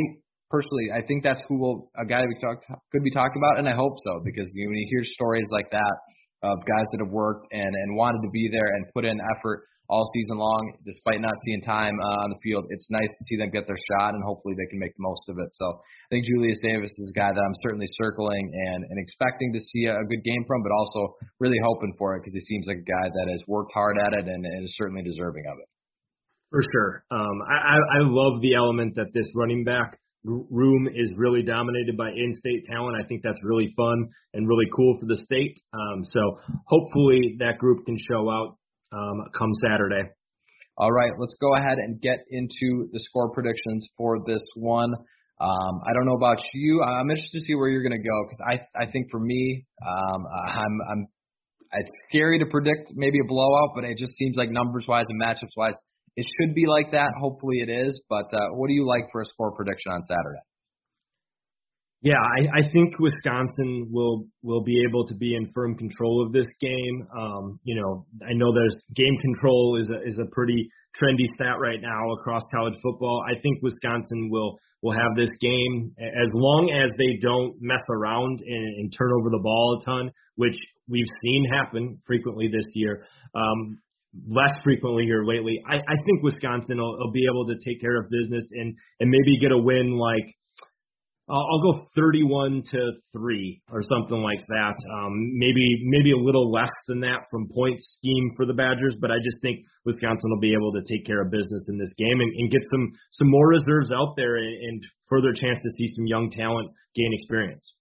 personally, I think that's who will a guy we talk, could be talking about, and I hope so because you when you hear stories like that of guys that have worked and and wanted to be there and put in effort all season long, despite not seeing time uh, on the field. It's nice to see them get their shot, and hopefully they can make the most of it. So I think Julius Davis is a guy that I'm certainly circling and, and expecting to see a, a good game from, but also really hoping for it because he seems like a guy that has worked hard at it and, and is certainly deserving of it. For sure. Um, I, I love the element that this running back room is really dominated by in-state talent. I think that's really fun and really cool for the state. Um, so hopefully that group can show out um, come Saturday. All right, let's go ahead and get into the score predictions for this one. Um, I don't know about you. I'm interested to see where you're going to go because I I think for me, um, I'm I'm it's scary to predict maybe a blowout, but it just seems like numbers wise and matchups wise, it should be like that. Hopefully it is. But uh, what do you like for a score prediction on Saturday? Yeah, I, I think Wisconsin will will be able to be in firm control of this game. Um, you know, I know there's game control is a is a pretty trendy stat right now across college football. I think Wisconsin will will have this game as long as they don't mess around and, and turn over the ball a ton, which we've seen happen frequently this year. Um, less frequently here lately. I, I think Wisconsin will, will be able to take care of business and and maybe get a win like I'll go 31 to three or something like that. Um, maybe maybe a little less than that from point scheme for the Badgers, but I just think Wisconsin will be able to take care of business in this game and, and get some some more reserves out there and, and further chance to see some young talent gain experience.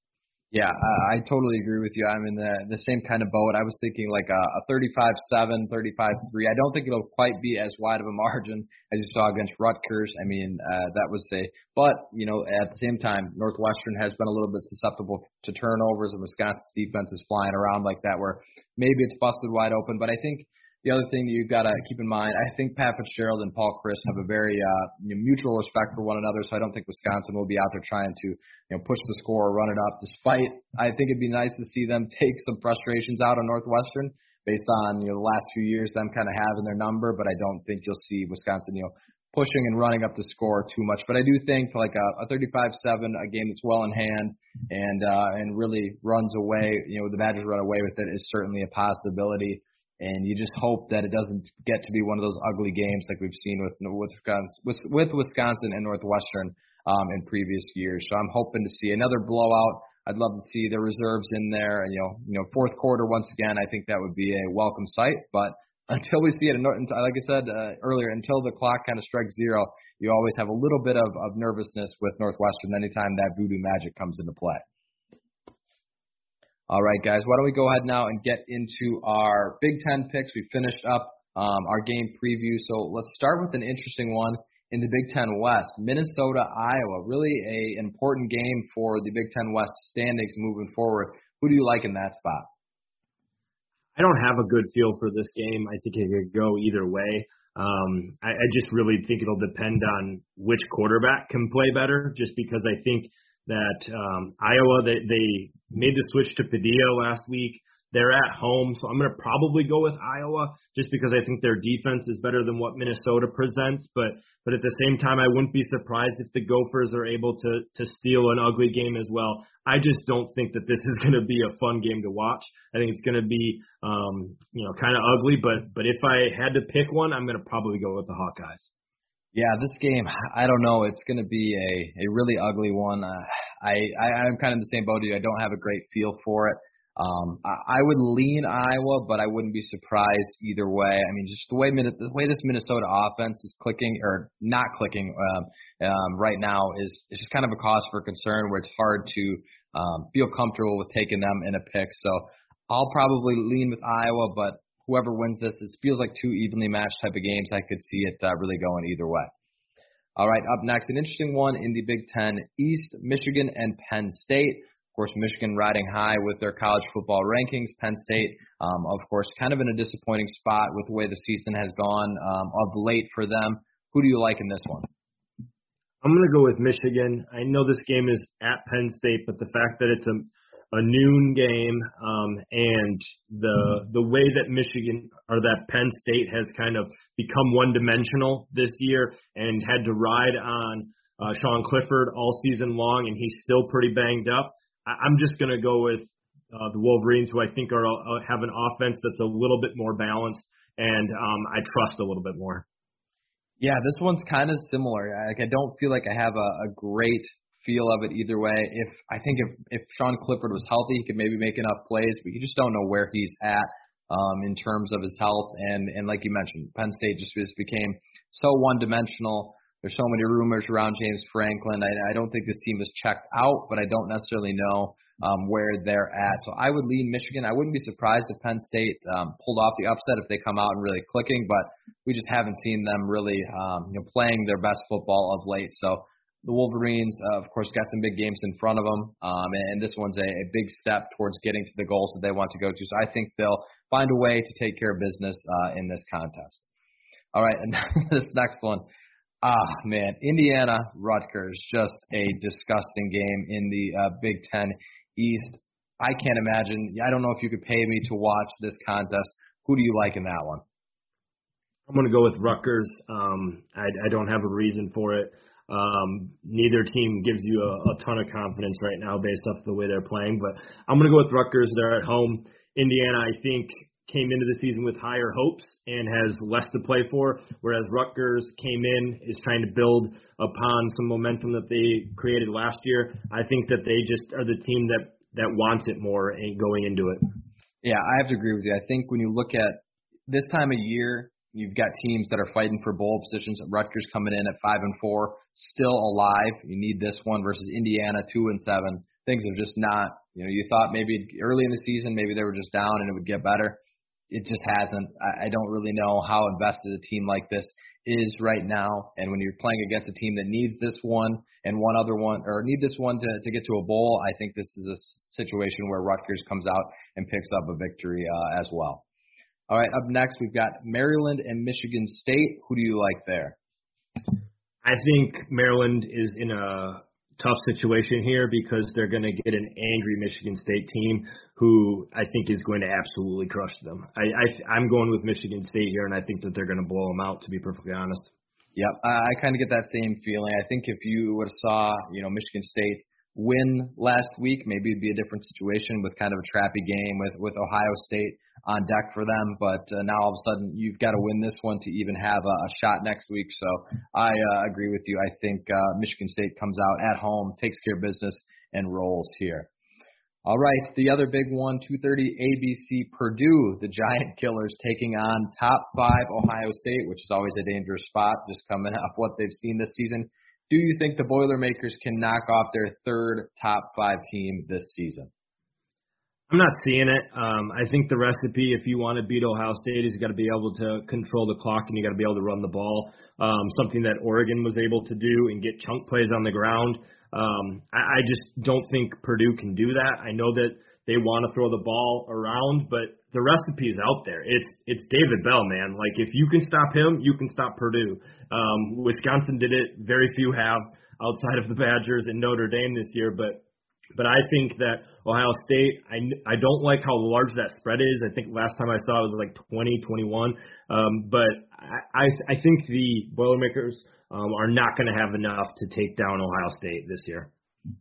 Yeah, I, I totally agree with you. I'm in the the same kind of boat. I was thinking like a, a 35-7, 35-3. I don't think it'll quite be as wide of a margin as you saw against Rutgers. I mean, uh, that was a. But you know, at the same time, Northwestern has been a little bit susceptible to turnovers, and Wisconsin's defense is flying around like that, where maybe it's busted wide open. But I think the other thing that you've got to keep in mind, I think Pat Fitzgerald and Paul Chryst have a very uh, mutual respect for one another. So I don't think Wisconsin will be out there trying to you know push the score, or run it up. Despite I think it'd be nice to see them take some frustrations out on Northwestern based on you know the last few years them kind of having their number. But I don't think you'll see Wisconsin you know pushing and running up the score too much. But I do think like a, a 35-7, a game that's well in hand and uh, and really runs away, you know, the Badgers run away with it is certainly a possibility and you just hope that it doesn't get to be one of those ugly games like we've seen with with Wisconsin, with Wisconsin and Northwestern um, in previous years. So I'm hoping to see another blowout. I'd love to see the reserves in there, and you know, you know, fourth quarter once again. I think that would be a welcome sight. But until we see it, like I said uh, earlier, until the clock kind of strikes zero, you always have a little bit of, of nervousness with Northwestern anytime that voodoo magic comes into play. All right, guys, why don't we go ahead now and get into our Big Ten picks? We finished up um, our game preview, so let's start with an interesting one in the Big Ten West. Minnesota, Iowa, really a important game for the Big Ten West standings moving forward. Who do you like in that spot? I don't have a good feel for this game. I think it could go either way. Um, I, I just really think it'll depend on which quarterback can play better, just because I think that um, Iowa they, they made the switch to Padilla last week. They're at home, so I'm going to probably go with Iowa just because I think their defense is better than what Minnesota presents. But but at the same time, I wouldn't be surprised if the Gophers are able to to steal an ugly game as well. I just don't think that this is going to be a fun game to watch. I think it's going to be um, you know kind of ugly. But but if I had to pick one, I'm going to probably go with the Hawkeyes. Yeah, this game, I don't know. It's going to be a a really ugly one. Uh, I, I I'm kind of the same boat you. I don't have a great feel for it. Um, I, I would lean Iowa, but I wouldn't be surprised either way. I mean, just the way the way this Minnesota offense is clicking or not clicking um, um, right now is is just kind of a cause for concern. Where it's hard to um, feel comfortable with taking them in a pick. So I'll probably lean with Iowa, but whoever wins this, it feels like two evenly matched type of games. I could see it uh, really going either way. All right, up next, an interesting one in the Big Ten East, Michigan and Penn State. Of course, Michigan riding high with their college football rankings. Penn State, um, of course, kind of in a disappointing spot with the way the season has gone um, of late for them. Who do you like in this one? I'm going to go with Michigan. I know this game is at Penn State, but the fact that it's a a noon game, um, and the the way that Michigan or that Penn State has kind of become one dimensional this year and had to ride on uh, Sean Clifford all season long, and he's still pretty banged up. I, I'm just to go with uh, the Wolverines, who I think are uh, have an offense that's a little bit more balanced, and um, I trust a little bit more. Yeah, this one's kind of similar. Like I don't feel like I have a, a great feel of it either way. If I think if if Sean Clifford was healthy, he could maybe make enough plays, but you just don't know where he's at um, in terms of his health. And and like you mentioned, Penn State just just became so one dimensional. There's so many rumors around James Franklin. I, I don't think this team is checked out, but I don't necessarily know um, where they're at. So I would lean Michigan. I wouldn't be surprised if Penn State um, pulled off the upset if they come out and really clicking, but we just haven't seen them really um, you know playing their best football of late. So the Wolverines, uh, of course, got some big games in front of them, um, and, this one's a, a big step towards getting to the goals that they want to go to. So I think they'll find a way to take care of business uh, in this contest. All right, and this next one. Ah, man, Indiana Rutgers, just a disgusting game in the uh, Big Ten East. I can't imagine. I don't know if you could pay me to watch this contest. Who do you like in that one? I'm going to go with Rutgers. Um, I, I don't have a reason for it. Um, neither team gives you a, a ton of confidence right now based off the way they're playing, but I'm going to go with Rutgers. They're at home. Indiana, I think, came into the season with higher hopes and has less to play for, whereas Rutgers came in is trying to build upon some momentum that they created last year. I think that they just are the team that that wants it more and going into it. Yeah, I have to agree with you. I think when you look at this time of year, you've got teams that are fighting for bowl positions. Rutgers coming in at five and four, still alive. You need this one versus Indiana, two and seven. Things are just not. You know, you thought maybe early in the season, maybe they were just down and it would get better it just hasn't. I, I don't really know how invested a team like this is right now. And when you're playing against a team that needs this one and one other one, or need this one to, to get to a bowl, I think this is a situation where Rutgers comes out and picks up a victory uh, as well. All right, up next we've got Maryland and Michigan State. Who do you like there? I think Maryland is in a tough situation here because they're going to get an angry Michigan State team who I think is going to absolutely crush them. I, I I'm going with Michigan State here, and I think that they're going to blow them out. To be perfectly honest. Yep, I, I kind of get that same feeling. I think if you would have saw, you know, Michigan State win last week, maybe it'd be a different situation with kind of a trappy game with with Ohio State on deck for them. But uh, now all of a sudden you've got to win this one to even have a, a shot next week. So I uh, agree with you. I think uh, Michigan State comes out at home, takes care of business, and rolls here. All right, the other big one, 2:30 ABC Purdue, the Giant Killers taking on top five Ohio State, which is always a dangerous spot, just coming off what they've seen this season. Do you think the Boilermakers can knock off their third top five team this season? I'm not seeing it. Um, I think the recipe, if you want to beat Ohio State, is you got to be able to control the clock and you got to be able to run the ball. Um, something that Oregon was able to do and get chunk plays on the ground. Um, I, I just don't think Purdue can do that. I know that they want to throw the ball around, but the recipe is out there. It's it's David Bell, man. Like if you can stop him, you can stop Purdue. Um, Wisconsin did it. Very few have outside of the Badgers and Notre Dame this year, but but I think that Ohio State, I, I don't like how large that spread is. I think last time I saw it was like 20, 21. Um, but I, I think the Boilermakers um, are not going to have enough to take down Ohio State this year.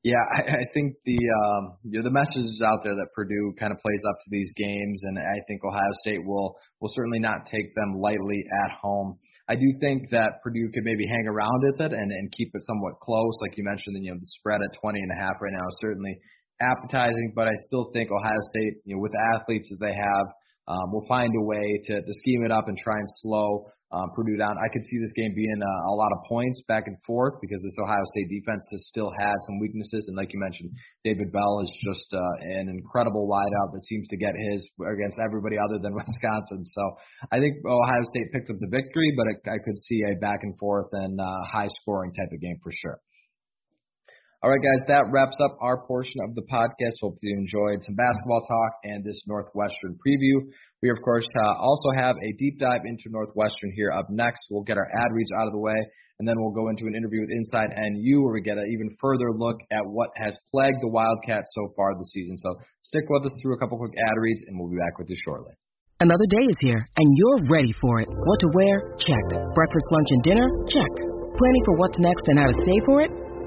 Yeah, I, I think the um, you know the message is out there that Purdue kind of plays up to these games, and I think Ohio State will will certainly not take them lightly at home. I do think that Purdue could maybe hang around with it and, and keep it somewhat close, like you mentioned. You know, the spread at 20 and a half right now is certainly appetizing, but I still think Ohio State, you know, with the athletes that they have, um, will find a way to, to scheme it up and try and slow um, Purdue down. I could see this game being a, a lot of points back and forth because this Ohio State defense has still had some weaknesses. And like you mentioned, David Bell is just uh, an incredible wideout that seems to get his against everybody other than Wisconsin. So I think Ohio State picks up the victory, but it, I could see a back and forth and uh, high scoring type of game for sure. All right, guys, that wraps up our portion of the podcast. Hope you enjoyed some basketball talk and this Northwestern preview. We, of course, uh, also have a deep dive into Northwestern here up next. We'll get our ad reads out of the way, and then we'll go into an interview with Inside NU where we get an even further look at what has plagued the Wildcats so far this season. So stick with us through a couple quick ad reads, and we'll be back with you shortly. Another day is here, and you're ready for it. What to wear? Check. Breakfast, lunch, and dinner? Check. Planning for what's next and how to save for it?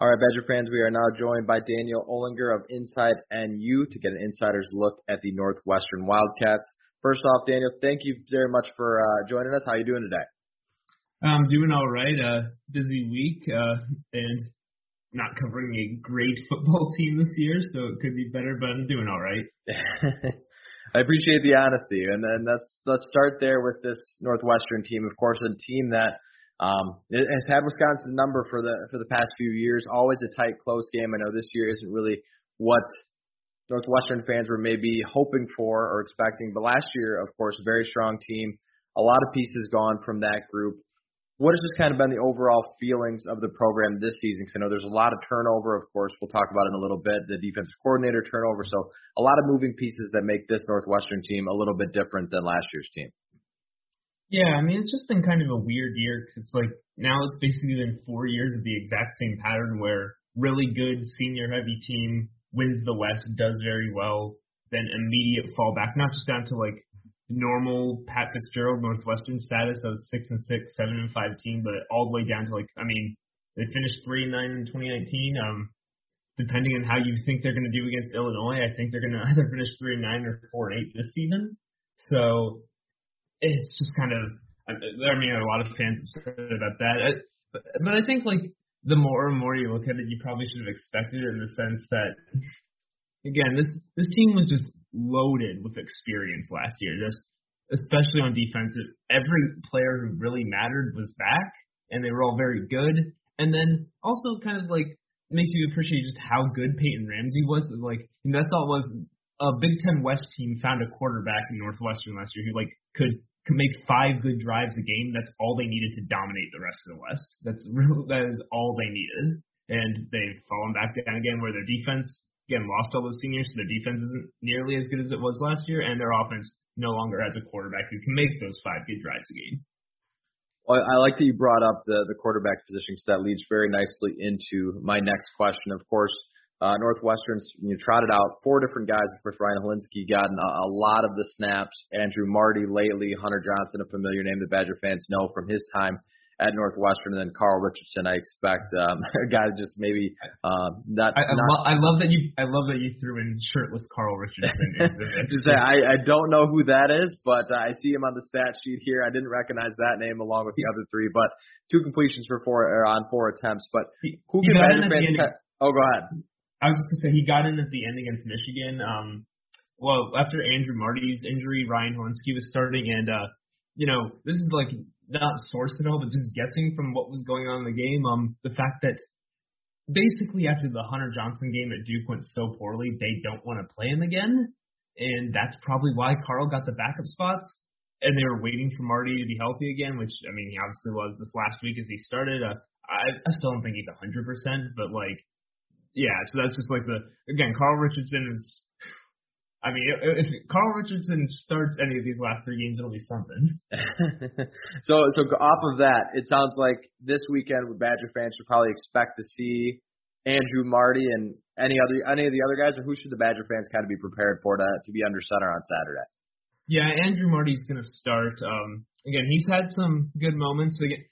All right, Badger fans, we are now joined by Daniel Olinger of Inside NU to get an insider's look at the Northwestern Wildcats. First off, Daniel, thank you very much for uh, joining us. How are you doing today? I'm doing all right. Uh, busy week uh, and not covering a great football team this year, so it could be better, but I'm doing all right. I appreciate the honesty, and then let's let's start there with this Northwestern team. Of course, a team that um, it has had Wisconsin's number for the for the past few years. Always a tight, close game. I know this year isn't really what Northwestern fans were maybe hoping for or expecting, but last year, of course, very strong team. A lot of pieces gone from that group. What has just kind of been the overall feelings of the program this season? Because I know there's a lot of turnover. Of course, we'll talk about it in a little bit. The defensive coordinator turnover. So a lot of moving pieces that make this Northwestern team a little bit different than last year's team. Yeah, I mean, it's just been kind of a weird year because it's like now it's basically been four years of the exact same pattern where really good senior heavy team wins the West, does very well, then immediate fallback, not just down to like normal Pat Fitzgerald Northwestern status of six and six, seven and five team, but all the way down to like, I mean, they finished three and nine in 2019. Um, depending on how you think they're going to do against Illinois, I think they're going to either finish three and nine or four and eight this season. So it's just kind of I mean a lot of fans upset about that. But, I think like the more and more you look at it, you probably should have expected it in the sense that again this this team was just loaded with experience last year. Just especially on defense, every player who really mattered was back, and they were all very good. And then also kind of like makes you appreciate just how good Peyton Ramsey was. Like know, that's all it was a Big Ten West team found a quarterback in Northwestern last year who like could could make five good drives a game. That's all they needed to dominate the rest of the West. That's real. That is all they needed, and they've fallen back down again where their defense again lost all those seniors, so their defense isn't nearly as good as it was last year, and their offense no longer has a quarterback who can make those five good drives a game. Well, I like that you brought up the the quarterback position because that leads very nicely into my next question. Of course, uh, Northwestern's you know, trotted out four different guys. Of course, Ryan Hilinski gotten a, a lot of the snaps. Andrew Marty lately, Hunter Johnson, a familiar name that Badger fans know from his time at Northwestern, and then Carl Richardson. I expect um, a guy just maybe um, not. I, I, not lo- I love that you. I love that you threw in shirtless Carl Richardson. just say, I, I don't know who that is, but uh, I see him on the stat sheet here. I didn't recognize that name along with the other three, but two completions for four or on four attempts. But who can Badger fans? Oh, go ahead. I was just gonna say he got in at the end against Michigan. Um, well, after Andrew Marty's injury, Ryan Hilinski was starting, and uh, you know, this is like not sourced at all, but just guessing from what was going on in the game. Um, the fact that basically after the Hunter Johnson game at Duke went so poorly, they don't want to play him again, and that's probably why Carl got the backup spots. And they were waiting for Marty to be healthy again, which I mean he obviously was this last week as he started. Uh, I, I still don't think he's a 100%, but like yeah, so that's just like the again, Carl Richardson is. I mean, if, if Carl Richardson starts any of these last three games, it'll be something. so, so off of that, it sounds like this weekend, Badger fans should probably expect to see Andrew Marty and any other any of the other guys, or who should the Badger fans kind of be prepared for to to be under center on Saturday? Yeah, Andrew Marty's going to start. Um, again, he's had some good moments. Again,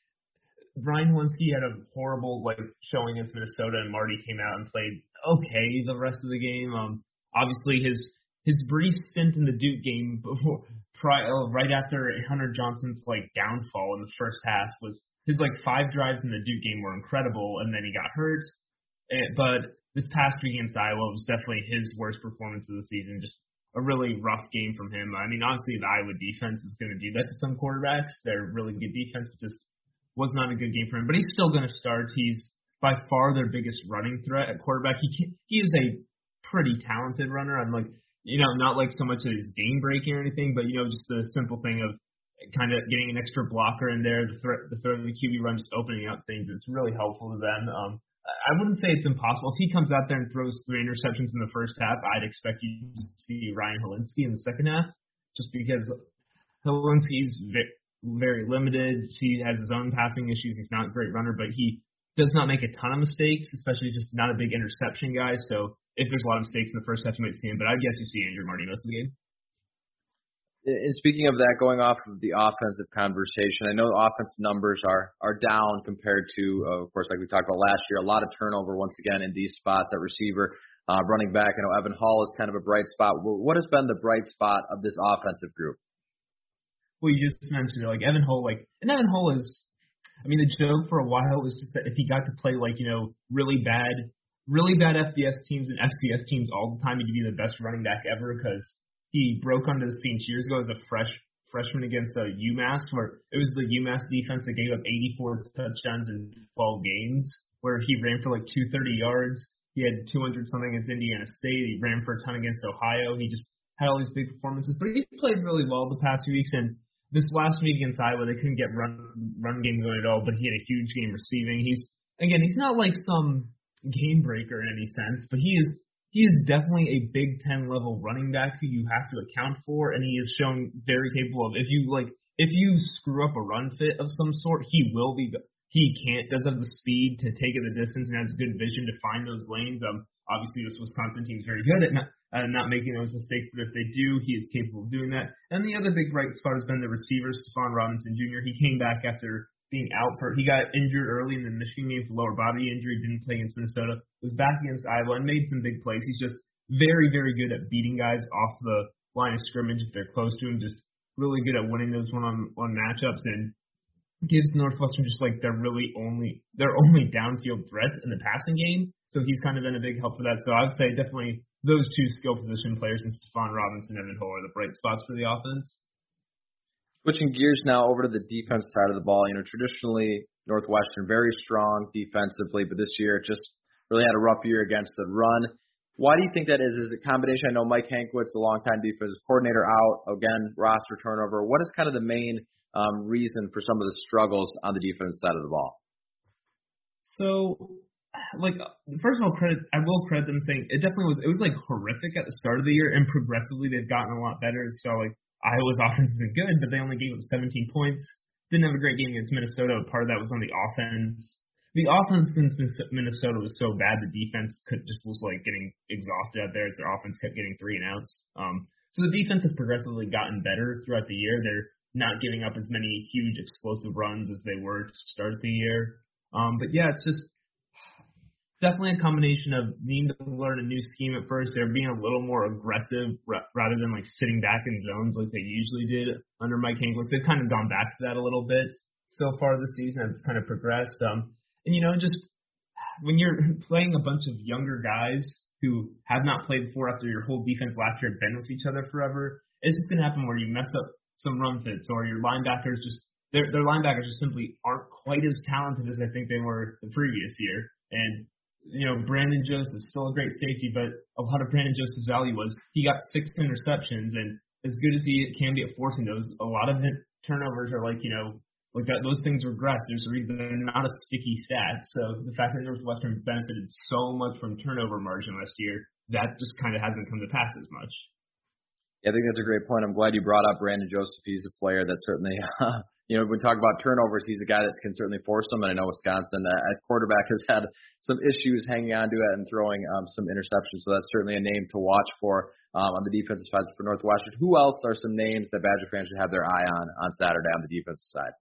Ryan Hilinski had a horrible like showing against Minnesota, and Marty came out and played okay the rest of the game. Um, obviously his his brief stint in the Duke game before, pri- uh, right after Hunter Johnson's like downfall in the first half was his like five drives in the Duke game were incredible, and then he got hurt. And, but this past week against Iowa was definitely his worst performance of the season. Just a really rough game from him. I mean, honestly, the Iowa defense is going to do that to some quarterbacks. They're really good defense, but just was not a good game for him, but he's still going to start. He's by far their biggest running threat at quarterback. He can, he is a pretty talented runner. I'm like, you know, not like so much that he's game breaking or anything, but you know, just the simple thing of kind of getting an extra blocker in there, the threat, the threat of the QB run, just opening up things. It's really helpful to them. Um, I wouldn't say it's impossible. If he comes out there and throws three interceptions in the first half, I'd expect you to see Ryan Hilinski in the second half, just because Hilinski's very limited. He has his own passing issues. He's not a great runner, but he does not make a ton of mistakes, especially just not a big interception guy. So if there's a lot of mistakes in the first half, you might see him. But I guess you see Andrew Marty most of the game. And speaking of that, going off of the offensive conversation, I know offensive numbers are are down compared to, uh, of course, like we talked about last year. A lot of turnover once again in these spots at receiver, uh, running back. I know Evan Hull is kind of a bright spot. What has been the bright spot of this offensive group? Well, you just mentioned like Evan Hull, like and Evan Hull is. I mean, the joke for a while was just that if he got to play like you know really bad, really bad FBS teams and FCS teams all the time, he'd be the best running back ever because he broke onto the scene years ago as a fresh freshman against uh, UMass, where it was the UMass defense that gave up 84 touchdowns in 12 games, where he ran for like 230 yards. He had 200 something against Indiana State. He ran for a ton against Ohio. He just had all these big performances, but he played really well the past few weeks. And this last week against Iowa, they couldn't get run run game going at all, but he had a huge game receiving. He's again, he's not like some game breaker in any sense, but he is he is definitely a Big Ten level running back who you have to account for, and he is shown very capable of. If you like, if you screw up a run fit of some sort, he will be. He can't does have the speed to take it the distance and has good vision to find those lanes. Um, obviously this Wisconsin team is very good at not uh, not making those mistakes, but if they do, he is capable of doing that. And the other big bright spot has been the receiver, Stephon Robinson Jr. He came back after being out for he got injured early in the Michigan game for lower body injury, didn't play against Minnesota, was back against Iowa and made some big plays. He's just very, very good at beating guys off the line of scrimmage if they're close to him, just really good at winning those one on one matchups and gives Northwestern just like their really only their only downfield threat in the passing game. So he's kind of been a big help for that. So I would say definitely those two skill position players and Stephon Robinson and Evan are the bright spots for the offense. Switching gears now over to the defense side of the ball. You know, traditionally Northwestern very strong defensively, but this year it just really had a rough year against the run. Why do you think that is? Is it a combination? I know Mike Hankwitz, the longtime defensive coordinator, out again, roster turnover. What is kind of the main um, reason for some of the struggles on the defense side of the ball? So, like, first of all, credit I will credit them saying it definitely was. It was like horrific at the start of the year, and progressively they've gotten a lot better. So, like, Iowa's offense isn't good, but they only gave up 17 points. Didn't have a great game against Minnesota. Part of that was on the offense. The offense against Minnesota was so bad, the defense could just was like getting exhausted out there as their offense kept getting three and outs. Um, so the defense has progressively gotten better throughout the year. They're not giving up as many huge explosive runs as they were to start the year. Um, but yeah, it's just definitely a combination of needing to learn a new scheme at first. They're being a little more aggressive rather than like sitting back in zones like they usually did under Mike Hankwitz. They've kind of gone back to that a little bit so far this season. It's kind of progressed. Um, and you know, just when you're playing a bunch of younger guys who have not played before after your whole defense last year had been with each other forever, it's just gonna happen where you mess up some run fits or your linebackers just their their linebackers just simply aren't quite as talented as I think they were the previous year. And you know, Brandon Joseph is still a great safety, but a lot of Brandon Joseph's value was he got six interceptions, and as good as he can be at forcing those, a lot of it, turnovers are like, you know, like that. Those things regress. There's a reason they're not a sticky stat. So the fact that Northwestern benefited so much from turnover margin last year, that just kind of hasn't come to pass as much. Yeah, I think that's a great point. I'm glad you brought up Brandon Joseph. He's a player that certainly uh, you know, when we talk about turnovers, he's a guy that can certainly force them. And I know Wisconsin at quarterback has had some issues hanging on to it and throwing um, some interceptions. So that's certainly a name to watch for um, on the defensive side for Northwestern. Who else are some names that Badger fans should have their eye on on Saturday on the defensive side?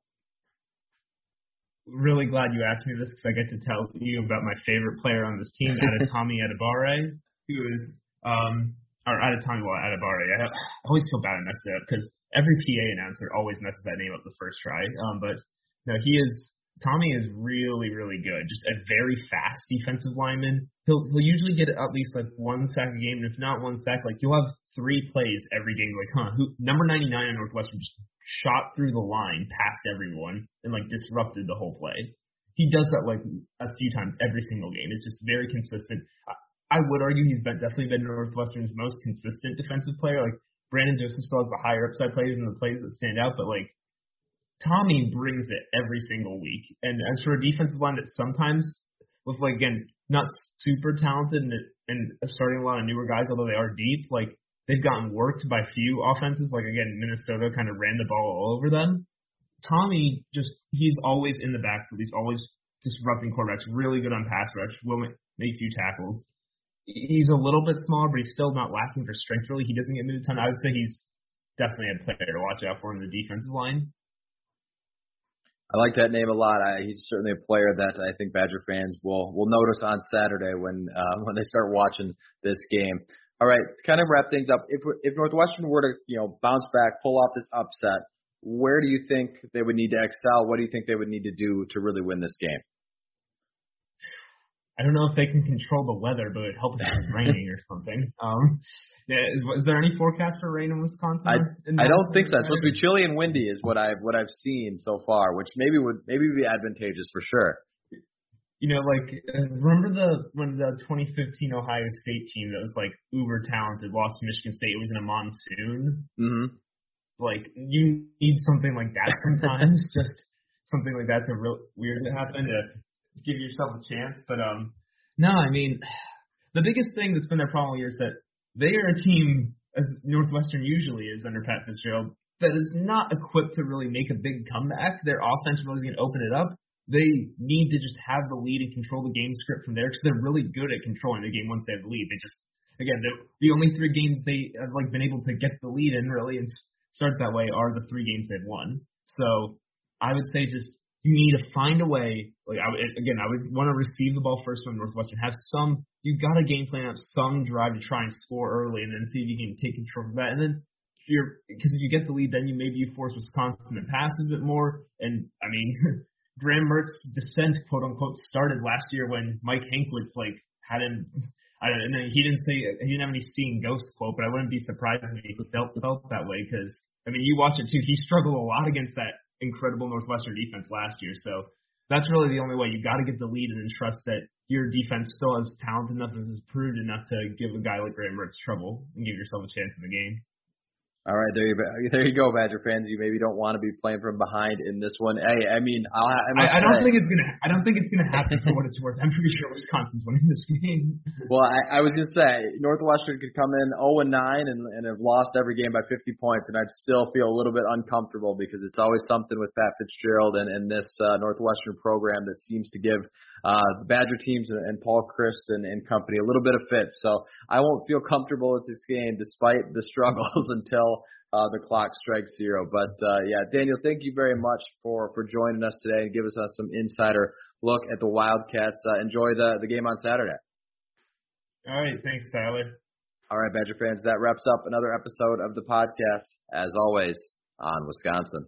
Really glad you asked me this because I get to tell you about my favorite player on this team, Adetomiwa Adebawore, who is um, or Adetomiwa Adebawore. I, I always feel bad I messed it up because every PA announcer always messes that name up the first try. Um, but no, he is Tommy is really really good. Just a very fast defensive lineman. He'll he'll usually get at least like one sack a game, and if not one sack, like you'll have three plays every game. Like, huh, who number 99 on Northwestern just shot through the line past everyone and like disrupted the whole play. He does that like a few times every single game. It's just very consistent. I would argue he's been, definitely been Northwestern's most consistent defensive player. Like Brandon Joseph still has the higher upside plays and the plays that stand out, but like Tommy brings it every single week. And as for a defensive line that sometimes, with like again, not super talented and, and starting a lot of newer guys, although they are deep, like they've gotten worked by few offenses. Like again, Minnesota kind of ran the ball all over them. Tommy just he's always in the backfield. He's always disrupting quarterbacks. Really good on pass rush. Will make few tackles. He's a little bit small, but he's still not lacking for strength. Really, he doesn't get moved a ton. I would say he's definitely a player to watch out for in the defensive line. I like that name a lot. I, he's certainly a player that I think Badger fans will will notice on Saturday when uh, when they start watching this game. All right, to kind of wrap things up, if if Northwestern were to you know bounce back, pull off this upset, where do you think they would need to excel? What do you think they would need to do to really win this game? I don't know if they can control the weather, but it helps if it's raining or something. Um, yeah, is, is there any forecast for rain in Wisconsin? I, in I don't think so. It's supposed to be chilly and windy, is what I've what I've seen so far, which maybe would maybe be advantageous for sure. You know, like uh, remember the when the 2015 Ohio State team that was like uber talented lost to Michigan State. It was in a monsoon. Mm-hmm. Like you need something like that sometimes. just something like that's a real weird to happen to give yourself a chance. But um, no, I mean, the biggest thing that's been their problem here is that they are a team, as Northwestern usually is under Pat Fitzgerald, that is not equipped to really make a big comeback. Their offense really is going to open it up. They need to just have the lead and control the game script from there because they're really good at controlling the game once they have the lead. They just, again, the only three games they have like been able to get the lead in really and start that way are the three games they've won. So I would say just you need to find a way. Like I again, I would want to receive the ball first from Northwestern. Have some. You got a game plan, have some drive to try and score early, and then see if you can take control of that. And then you're because if you get the lead, then you maybe you force Wisconsin to pass a bit more. And I mean, Graham Mertz's descent, quote unquote, started last year when Mike Hankwitz like had him. I don't know. He didn't say he didn't have any seeing ghost quote, but I wouldn't be surprised if he felt felt that way because I mean, you watch it too. He struggled a lot against that incredible Northwestern defense last year. So that's really the only way. You got to get the lead and then trust that your defense still has talent enough and is proved enough to give a guy like Graham Mertz trouble and give yourself a chance in the game. All right, there you there you go, Badger fans. You maybe don't want to be playing from behind in this one. Hey, I mean, I'll, I, I, I don't think it's gonna. I don't think it's gonna happen for what it's worth. I'm pretty sure Wisconsin's winning this game. well, I, I was gonna say Northwestern could come in 0 and 9 and, and have lost every game by 50 points, and I'd still feel a little bit uncomfortable because it's always something with Pat Fitzgerald and, and this uh, Northwestern program that seems to give uh, the Badger teams and, and Paul Chryst and, and company a little bit of fits. So I won't feel comfortable with this game despite the struggles until uh, the clock strikes zero. But uh, yeah, Daniel, thank you very much for for joining us today and giving us some insider look at the Wildcats. Uh, enjoy the the game on Saturday. All right, thanks, Tyler. All right, Badger fans, that wraps up another episode of the podcast. As always, on Wisconsin.